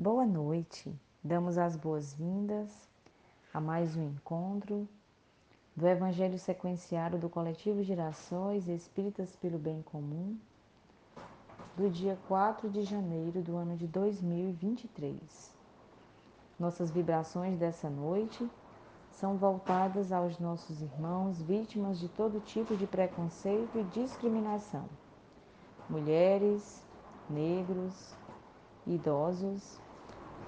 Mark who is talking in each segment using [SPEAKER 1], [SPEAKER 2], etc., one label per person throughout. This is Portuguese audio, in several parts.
[SPEAKER 1] Boa noite, damos as boas-vindas a mais um encontro do Evangelho Sequenciário do Coletivo Girassóis Espíritas pelo Bem Comum, do dia 4 de janeiro do ano de 2023. Nossas vibrações dessa noite são voltadas aos nossos irmãos vítimas de todo tipo de preconceito e discriminação: mulheres, negros, idosos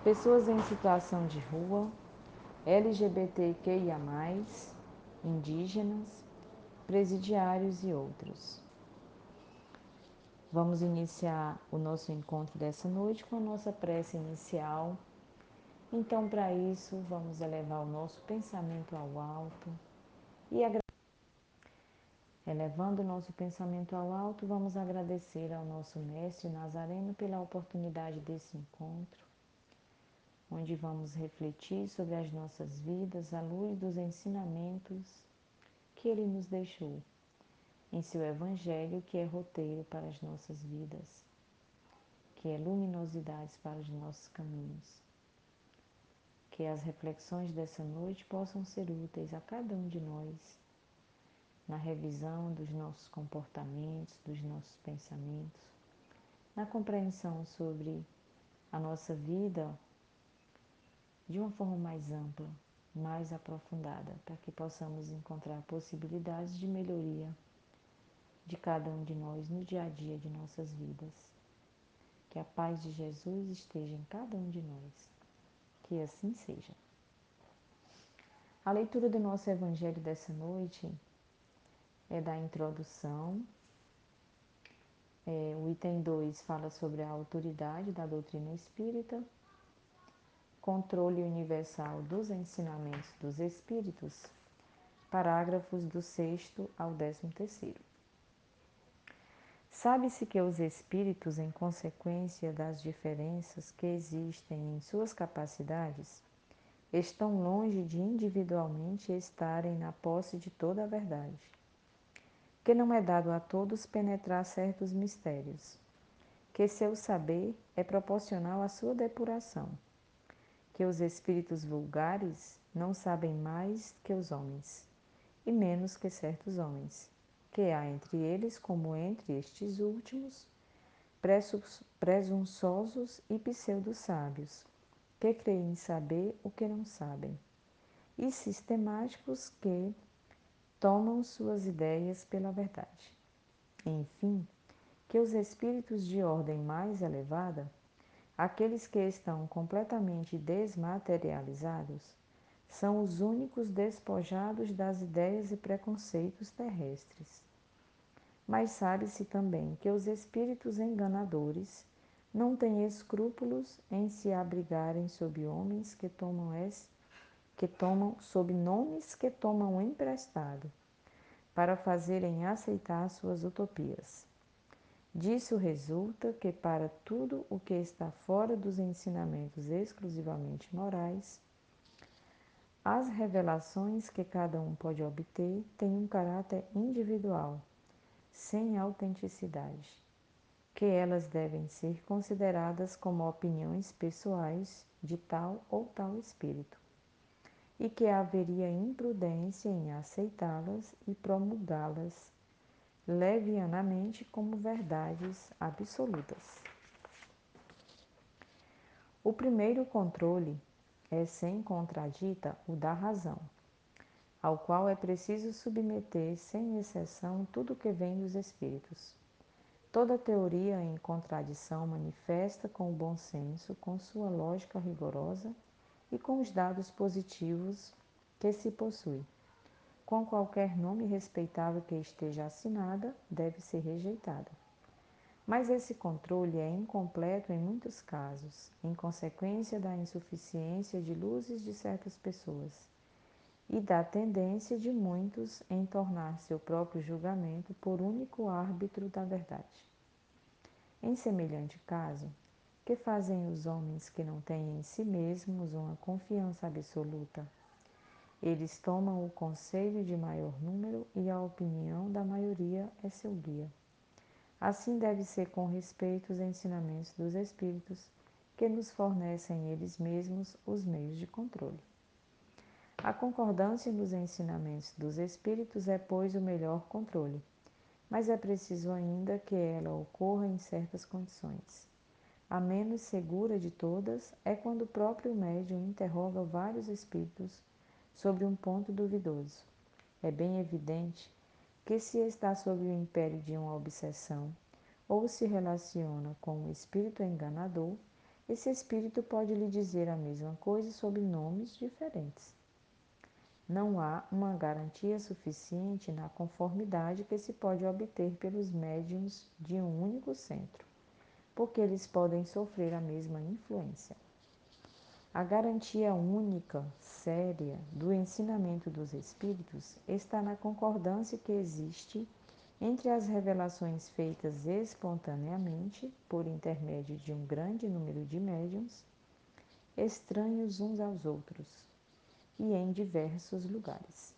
[SPEAKER 1] pessoas em situação de rua, LGBTQIA, indígenas, presidiários e outros. Vamos iniciar o nosso encontro dessa noite com a nossa prece inicial. Então, para isso, vamos elevar o nosso pensamento ao alto e Elevando o nosso pensamento ao alto, vamos agradecer ao nosso Mestre Nazareno pela oportunidade desse encontro onde vamos refletir sobre as nossas vidas à luz dos ensinamentos que ele nos deixou em seu Evangelho, que é roteiro para as nossas vidas, que é luminosidade para os nossos caminhos. Que as reflexões dessa noite possam ser úteis a cada um de nós na revisão dos nossos comportamentos, dos nossos pensamentos, na compreensão sobre a nossa vida de uma forma mais ampla, mais aprofundada, para que possamos encontrar possibilidades de melhoria de cada um de nós no dia a dia de nossas vidas. Que a paz de Jesus esteja em cada um de nós. Que assim seja. A leitura do nosso Evangelho dessa noite é da introdução. É, o item 2 fala sobre a autoridade da doutrina espírita Controle Universal dos Ensinamentos dos Espíritos, parágrafos do 6 ao 13. Sabe-se que os espíritos, em consequência das diferenças que existem em suas capacidades, estão longe de individualmente estarem na posse de toda a verdade, que não é dado a todos penetrar certos mistérios, que seu saber é proporcional à sua depuração que os espíritos vulgares não sabem mais que os homens, e menos que certos homens, que há entre eles, como entre estes últimos, presunçosos e pseudo-sábios, que creem saber o que não sabem, e sistemáticos que tomam suas ideias pela verdade. Enfim, que os espíritos de ordem mais elevada Aqueles que estão completamente desmaterializados são os únicos despojados das ideias e preconceitos terrestres. Mas sabe-se também que os espíritos enganadores não têm escrúpulos em se abrigarem sob homens que tomam es, que tomam sob nomes que tomam emprestado para fazerem aceitar suas utopias. Disso resulta que, para tudo o que está fora dos ensinamentos exclusivamente morais, as revelações que cada um pode obter têm um caráter individual, sem autenticidade, que elas devem ser consideradas como opiniões pessoais de tal ou tal espírito, e que haveria imprudência em aceitá-las e promulgá-las levianamente como verdades absolutas. O primeiro controle é, sem contradita, o da razão, ao qual é preciso submeter, sem exceção, tudo que vem dos espíritos. Toda teoria em contradição manifesta com o bom senso, com sua lógica rigorosa e com os dados positivos que se possui com qualquer nome respeitável que esteja assinada, deve ser rejeitada. Mas esse controle é incompleto em muitos casos, em consequência da insuficiência de luzes de certas pessoas e da tendência de muitos em tornar seu próprio julgamento por único árbitro da verdade. Em semelhante caso, que fazem os homens que não têm em si mesmos uma confiança absoluta eles tomam o conselho de maior número e a opinião da maioria é seu guia. Assim deve ser com respeito aos ensinamentos dos Espíritos, que nos fornecem eles mesmos os meios de controle. A concordância nos ensinamentos dos Espíritos é, pois, o melhor controle, mas é preciso ainda que ela ocorra em certas condições. A menos segura de todas é quando o próprio médium interroga vários espíritos sobre um ponto duvidoso. É bem evidente que, se está sob o império de uma obsessão ou se relaciona com um espírito enganador, esse espírito pode lhe dizer a mesma coisa sob nomes diferentes. Não há uma garantia suficiente na conformidade que se pode obter pelos médiums de um único centro porque eles podem sofrer a mesma influência. A garantia única, séria, do ensinamento dos Espíritos está na concordância que existe entre as revelações feitas espontaneamente, por intermédio de um grande número de médiums, estranhos uns aos outros, e em diversos lugares.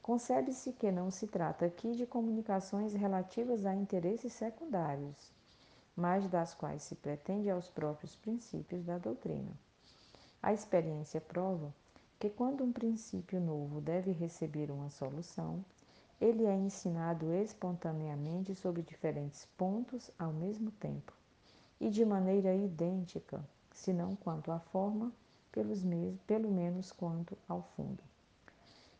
[SPEAKER 1] Concebe-se que não se trata aqui de comunicações relativas a interesses secundários, mas das quais se pretende aos próprios princípios da doutrina. A experiência prova que quando um princípio novo deve receber uma solução, ele é ensinado espontaneamente sobre diferentes pontos ao mesmo tempo e de maneira idêntica, se não quanto à forma, pelos pelo menos quanto ao fundo.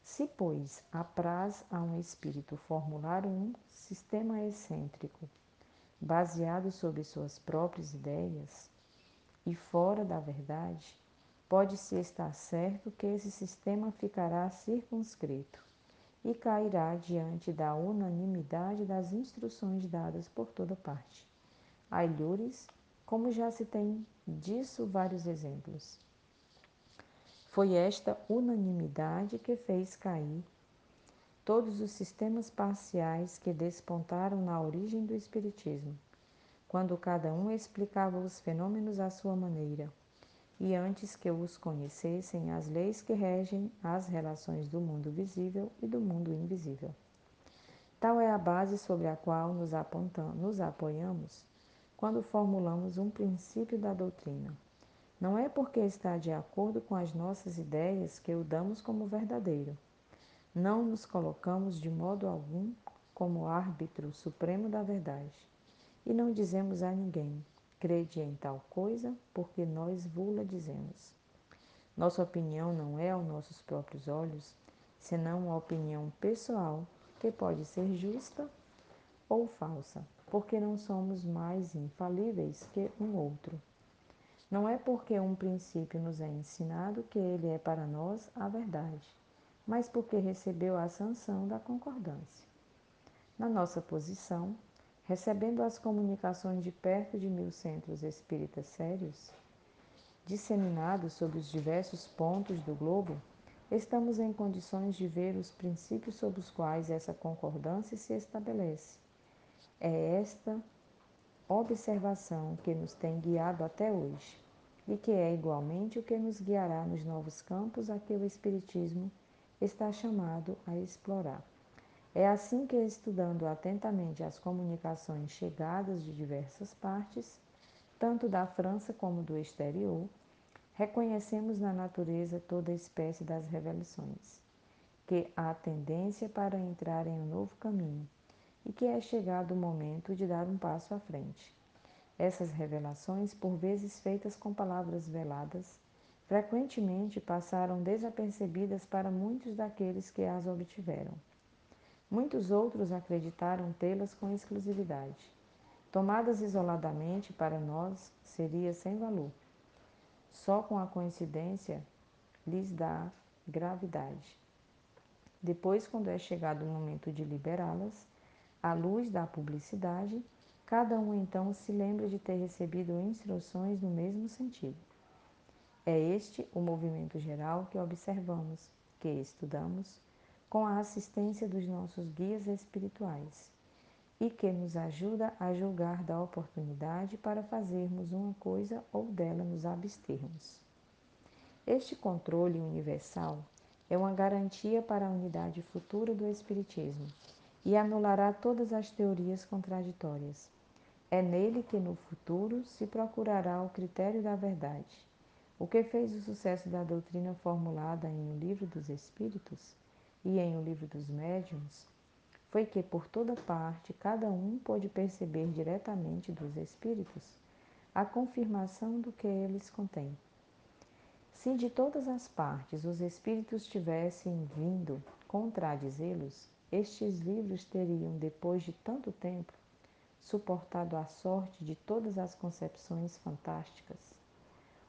[SPEAKER 1] Se, pois, apraz a um espírito formular um sistema excêntrico baseado sobre suas próprias ideias e fora da verdade, pode-se estar certo que esse sistema ficará circunscrito e cairá diante da unanimidade das instruções dadas por toda parte. Ailhures, como já se tem disso vários exemplos. Foi esta unanimidade que fez cair todos os sistemas parciais que despontaram na origem do Espiritismo, quando cada um explicava os fenômenos à sua maneira, e antes que os conhecessem as leis que regem as relações do mundo visível e do mundo invisível. Tal é a base sobre a qual nos, nos apoiamos quando formulamos um princípio da doutrina. Não é porque está de acordo com as nossas ideias que o damos como verdadeiro não nos colocamos de modo algum como árbitro supremo da verdade. E não dizemos a ninguém, crede em tal coisa, porque nós vula dizemos. Nossa opinião não é aos nossos próprios olhos, senão uma opinião pessoal que pode ser justa ou falsa, porque não somos mais infalíveis que um outro. Não é porque um princípio nos é ensinado que ele é para nós a verdade mas porque recebeu a sanção da concordância. Na nossa posição, recebendo as comunicações de perto de mil centros espíritas sérios, disseminados sobre os diversos pontos do globo, estamos em condições de ver os princípios sob os quais essa concordância se estabelece. É esta observação que nos tem guiado até hoje e que é igualmente o que nos guiará nos novos campos a que o Espiritismo está chamado a explorar. É assim que, estudando atentamente as comunicações chegadas de diversas partes, tanto da França como do exterior, reconhecemos na natureza toda espécie das revelações, que há tendência para entrar em um novo caminho e que é chegado o momento de dar um passo à frente. Essas revelações, por vezes feitas com palavras veladas, frequentemente passaram desapercebidas para muitos daqueles que as obtiveram. Muitos outros acreditaram tê-las com exclusividade. Tomadas isoladamente, para nós, seria sem valor. Só com a coincidência lhes dá gravidade. Depois, quando é chegado o momento de liberá-las, à luz da publicidade, cada um então se lembra de ter recebido instruções no mesmo sentido. É este o movimento geral que observamos, que estudamos, com a assistência dos nossos guias espirituais e que nos ajuda a julgar da oportunidade para fazermos uma coisa ou dela nos abstermos. Este controle universal é uma garantia para a unidade futura do Espiritismo e anulará todas as teorias contraditórias. É nele que no futuro se procurará o critério da verdade. O que fez o sucesso da doutrina formulada em O Livro dos Espíritos e em O Livro dos Médiuns foi que por toda parte cada um pôde perceber diretamente dos espíritos a confirmação do que eles contêm. Se de todas as partes os espíritos tivessem vindo contradizê-los, estes livros teriam, depois de tanto tempo, suportado a sorte de todas as concepções fantásticas.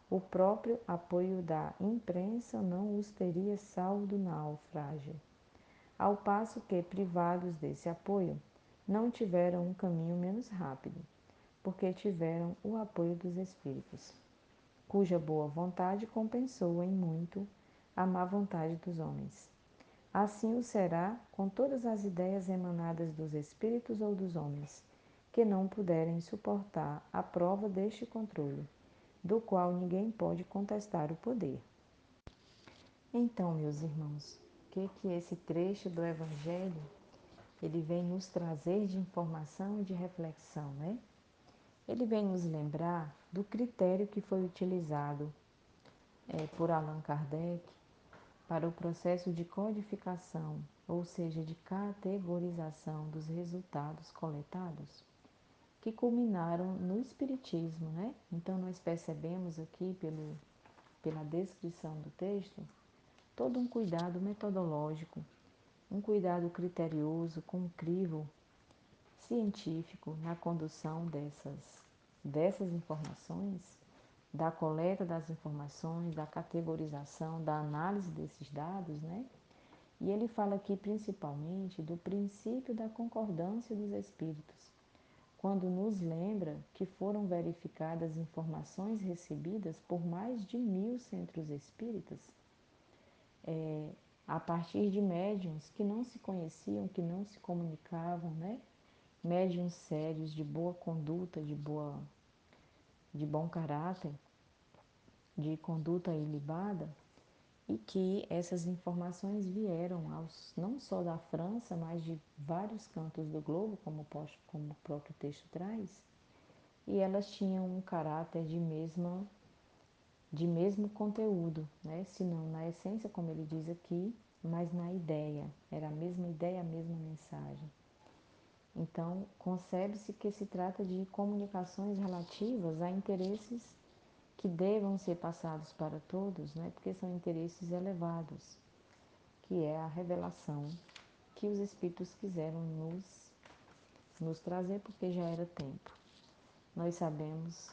[SPEAKER 1] O próprio apoio da imprensa não os teria salvo do naufrágio, ao passo que, privados desse apoio, não tiveram um caminho menos rápido, porque tiveram o apoio dos espíritos cuja boa vontade compensou em muito a má vontade dos homens. Assim o será com todas as ideias emanadas dos espíritos ou dos homens, que não puderem suportar a prova deste controle, do qual ninguém pode contestar o poder. Então, meus irmãos, que que esse trecho do Evangelho ele vem nos trazer de informação e de reflexão, né? Ele vem nos lembrar do critério que foi utilizado é, por Allan Kardec para o processo de codificação, ou seja, de categorização dos resultados coletados, que culminaram no Espiritismo, né? Então, nós percebemos aqui, pelo, pela descrição do texto, todo um cuidado metodológico, um cuidado criterioso, com um crivo científico na condução dessas dessas informações, da coleta das informações, da categorização, da análise desses dados, né? E ele fala aqui principalmente do princípio da concordância dos espíritos, quando nos lembra que foram verificadas informações recebidas por mais de mil centros espíritas, é, a partir de médiums que não se conheciam, que não se comunicavam, né? Médiums sérios, de boa conduta, de boa de bom caráter, de conduta ilibada, e que essas informações vieram aos, não só da França, mas de vários cantos do globo, como, como o próprio texto traz, e elas tinham um caráter de mesma de mesmo conteúdo, né? se não na essência, como ele diz aqui, mas na ideia. Era a mesma ideia, a mesma mensagem. Então, concebe-se que se trata de comunicações relativas a interesses que devam ser passados para todos, né? porque são interesses elevados, que é a revelação que os Espíritos quiseram nos, nos trazer, porque já era tempo. Nós sabemos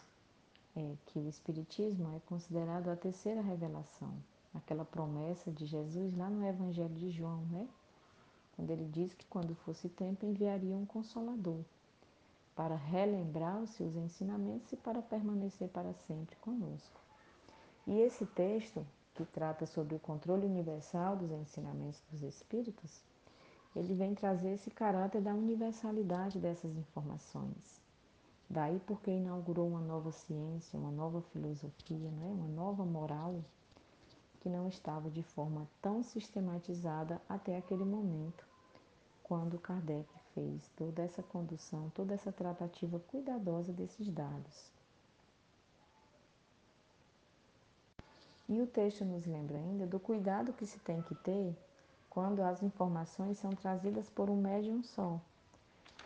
[SPEAKER 1] é, que o Espiritismo é considerado a terceira revelação, aquela promessa de Jesus lá no Evangelho de João, né? quando ele diz que quando fosse tempo enviaria um consolador para relembrar os seus ensinamentos e para permanecer para sempre conosco. E esse texto, que trata sobre o controle universal dos ensinamentos dos espíritos, ele vem trazer esse caráter da universalidade dessas informações. Daí porque inaugurou uma nova ciência, uma nova filosofia, né? uma nova moral que não estava de forma tão sistematizada até aquele momento, quando Kardec fez toda essa condução, toda essa tratativa cuidadosa desses dados. E o texto nos lembra ainda do cuidado que se tem que ter quando as informações são trazidas por um médium só.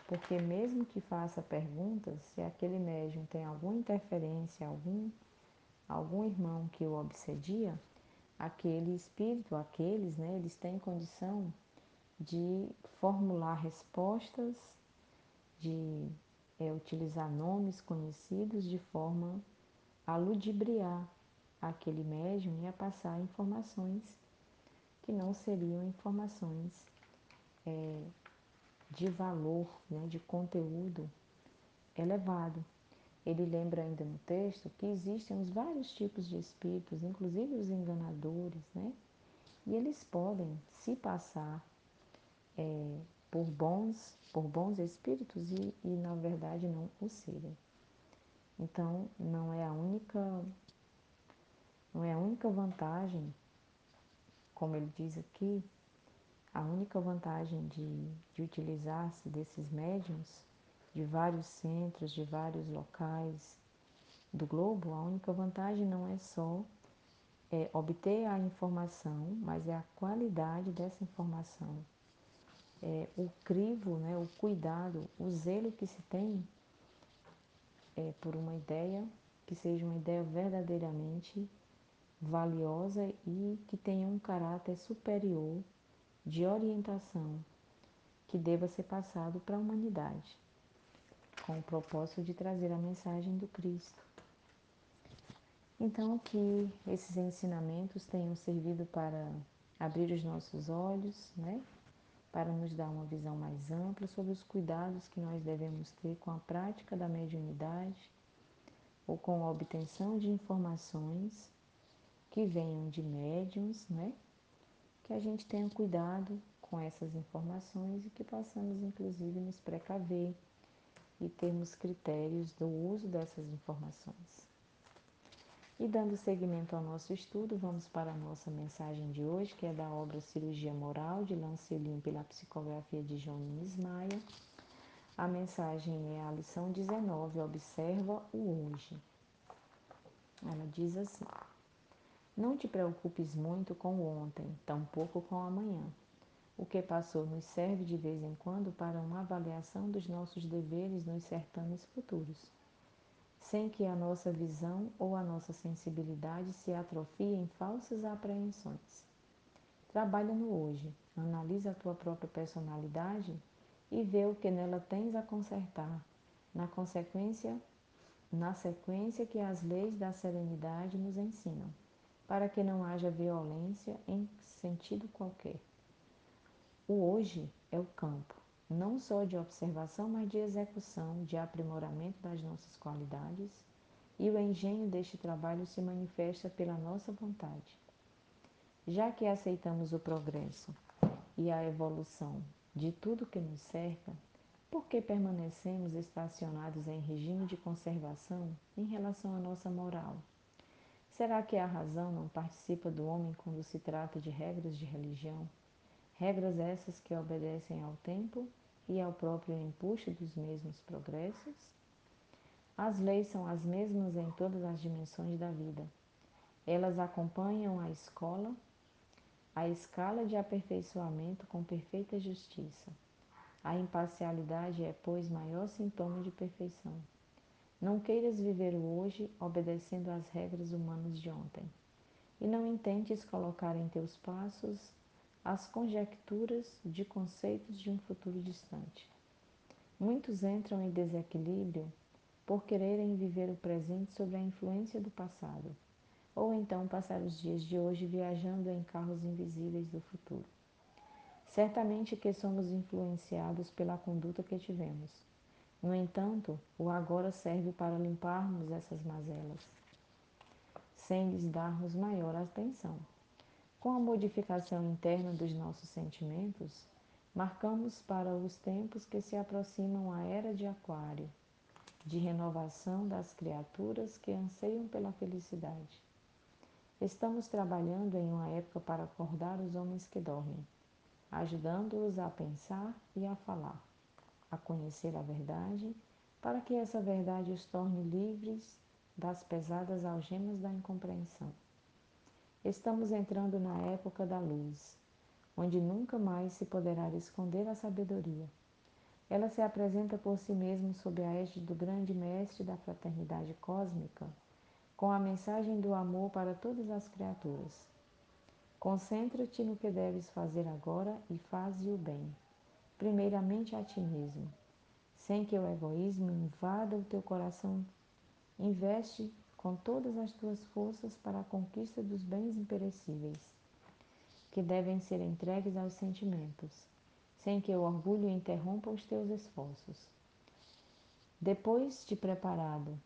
[SPEAKER 1] Porque mesmo que faça perguntas, se aquele médium tem alguma interferência, algum, algum irmão que o obsedia, aquele espírito, aqueles, né, eles têm condição de formular respostas, de é, utilizar nomes conhecidos de forma a ludibriar aquele médium e a passar informações que não seriam informações é, de valor, né, de conteúdo elevado. Ele lembra ainda no texto que existem os vários tipos de espíritos, inclusive os enganadores, né? E eles podem se passar é, por bons por bons espíritos e, e na verdade não o serem. Então não é a única não é a única vantagem, como ele diz aqui, a única vantagem de, de utilizar-se desses médiums de vários centros, de vários locais do globo, a única vantagem não é só é, obter a informação, mas é a qualidade dessa informação. É, o crivo, né, o cuidado, o zelo que se tem é, por uma ideia que seja uma ideia verdadeiramente valiosa e que tenha um caráter superior de orientação que deva ser passado para a humanidade, com o propósito de trazer a mensagem do Cristo. Então, que esses ensinamentos tenham servido para abrir os nossos olhos, né? para nos dar uma visão mais ampla sobre os cuidados que nós devemos ter com a prática da mediunidade ou com a obtenção de informações que venham de médiums, né? Que a gente tenha cuidado com essas informações e que possamos, inclusive, nos precaver e termos critérios do uso dessas informações. E dando seguimento ao nosso estudo, vamos para a nossa mensagem de hoje, que é da obra Cirurgia Moral, de Lancelin pela psicografia de Jones Maia. A mensagem é a lição 19, observa o hoje. Ela diz assim: Não te preocupes muito com ontem, tampouco com amanhã. O que passou nos serve de vez em quando para uma avaliação dos nossos deveres nos certames futuros, sem que a nossa visão ou a nossa sensibilidade se atrofie em falsas apreensões. Trabalha no hoje, analisa a tua própria personalidade e vê o que nela tens a consertar, na consequência, na sequência que as leis da serenidade nos ensinam, para que não haja violência em sentido qualquer. O hoje é o campo, não só de observação, mas de execução, de aprimoramento das nossas qualidades, e o engenho deste trabalho se manifesta pela nossa vontade. Já que aceitamos o progresso e a evolução de tudo que nos cerca, por que permanecemos estacionados em regime de conservação em relação à nossa moral? Será que a razão não participa do homem quando se trata de regras de religião? Regras essas que obedecem ao tempo e ao próprio empuxo dos mesmos progressos? As leis são as mesmas em todas as dimensões da vida. Elas acompanham a escola a escala de aperfeiçoamento com perfeita justiça. A imparcialidade é, pois, maior sintoma de perfeição. Não queiras viver o hoje obedecendo às regras humanas de ontem. E não intentes colocar em teus passos as conjecturas de conceitos de um futuro distante. Muitos entram em desequilíbrio por quererem viver o presente sob a influência do passado ou então passar os dias de hoje viajando em carros invisíveis do futuro. Certamente que somos influenciados pela conduta que tivemos. No entanto, o agora serve para limparmos essas mazelas, sem lhes darmos maior atenção. Com a modificação interna dos nossos sentimentos, marcamos para os tempos que se aproximam a era de Aquário, de renovação das criaturas que anseiam pela felicidade. Estamos trabalhando em uma época para acordar os homens que dormem, ajudando-os a pensar e a falar, a conhecer a verdade, para que essa verdade os torne livres das pesadas algemas da incompreensão. Estamos entrando na época da luz, onde nunca mais se poderá esconder a sabedoria. Ela se apresenta por si mesma sob a égide do grande mestre da fraternidade cósmica, com a mensagem do amor para todas as criaturas. Concentra-te no que deves fazer agora e faze o bem, primeiramente a ti mesmo, sem que o egoísmo invada o teu coração. Investe com todas as tuas forças para a conquista dos bens imperecíveis, que devem ser entregues aos sentimentos, sem que o orgulho interrompa os teus esforços. Depois de preparado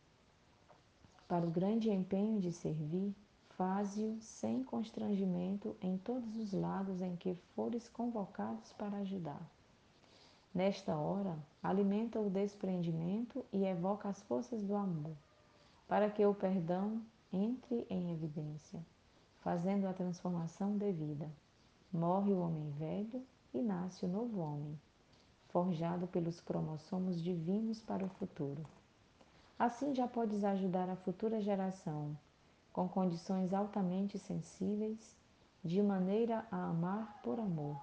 [SPEAKER 1] para o grande empenho de servir, faze-o sem constrangimento em todos os lados em que fores convocados para ajudar. Nesta hora, alimenta o desprendimento e evoca as forças do amor, para que o perdão entre em evidência, fazendo a transformação devida. Morre o homem velho e nasce o novo homem. forjado pelos cromossomos divinos para o futuro. Assim já podes ajudar a futura geração com condições altamente sensíveis, de maneira a amar por amor,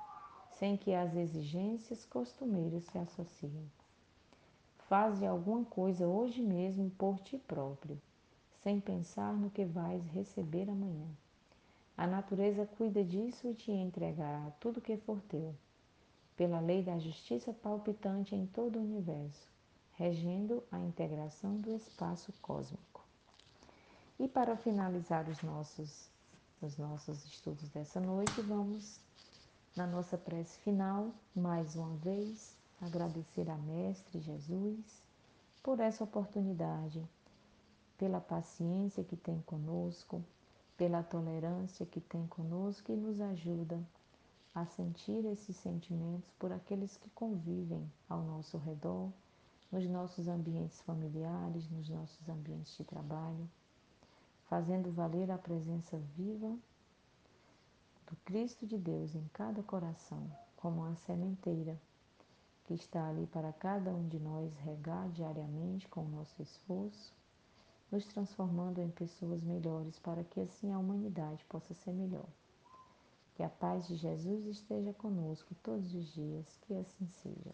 [SPEAKER 1] sem que as exigências costumeiras se associem. Faze alguma coisa hoje mesmo por ti próprio, sem pensar no que vais receber amanhã. A natureza cuida disso e te entregará tudo que for teu, pela lei da justiça palpitante em todo o universo, regendo a integração do espaço cósmico. E para finalizar os nossos, os nossos estudos dessa noite, vamos na nossa prece final, mais uma vez, agradecer a Mestre Jesus por essa oportunidade, pela paciência que tem conosco, pela tolerância que tem conosco e nos ajuda a sentir esses sentimentos por aqueles que convivem ao nosso redor, nos nossos ambientes familiares, nos nossos ambientes de trabalho, fazendo valer a presença viva do Cristo de Deus em cada coração, como uma sementeira que está ali para cada um de nós regar diariamente com o nosso esforço, nos transformando em pessoas melhores para que assim a humanidade possa ser melhor. Que a paz de Jesus esteja conosco todos os dias, que assim seja.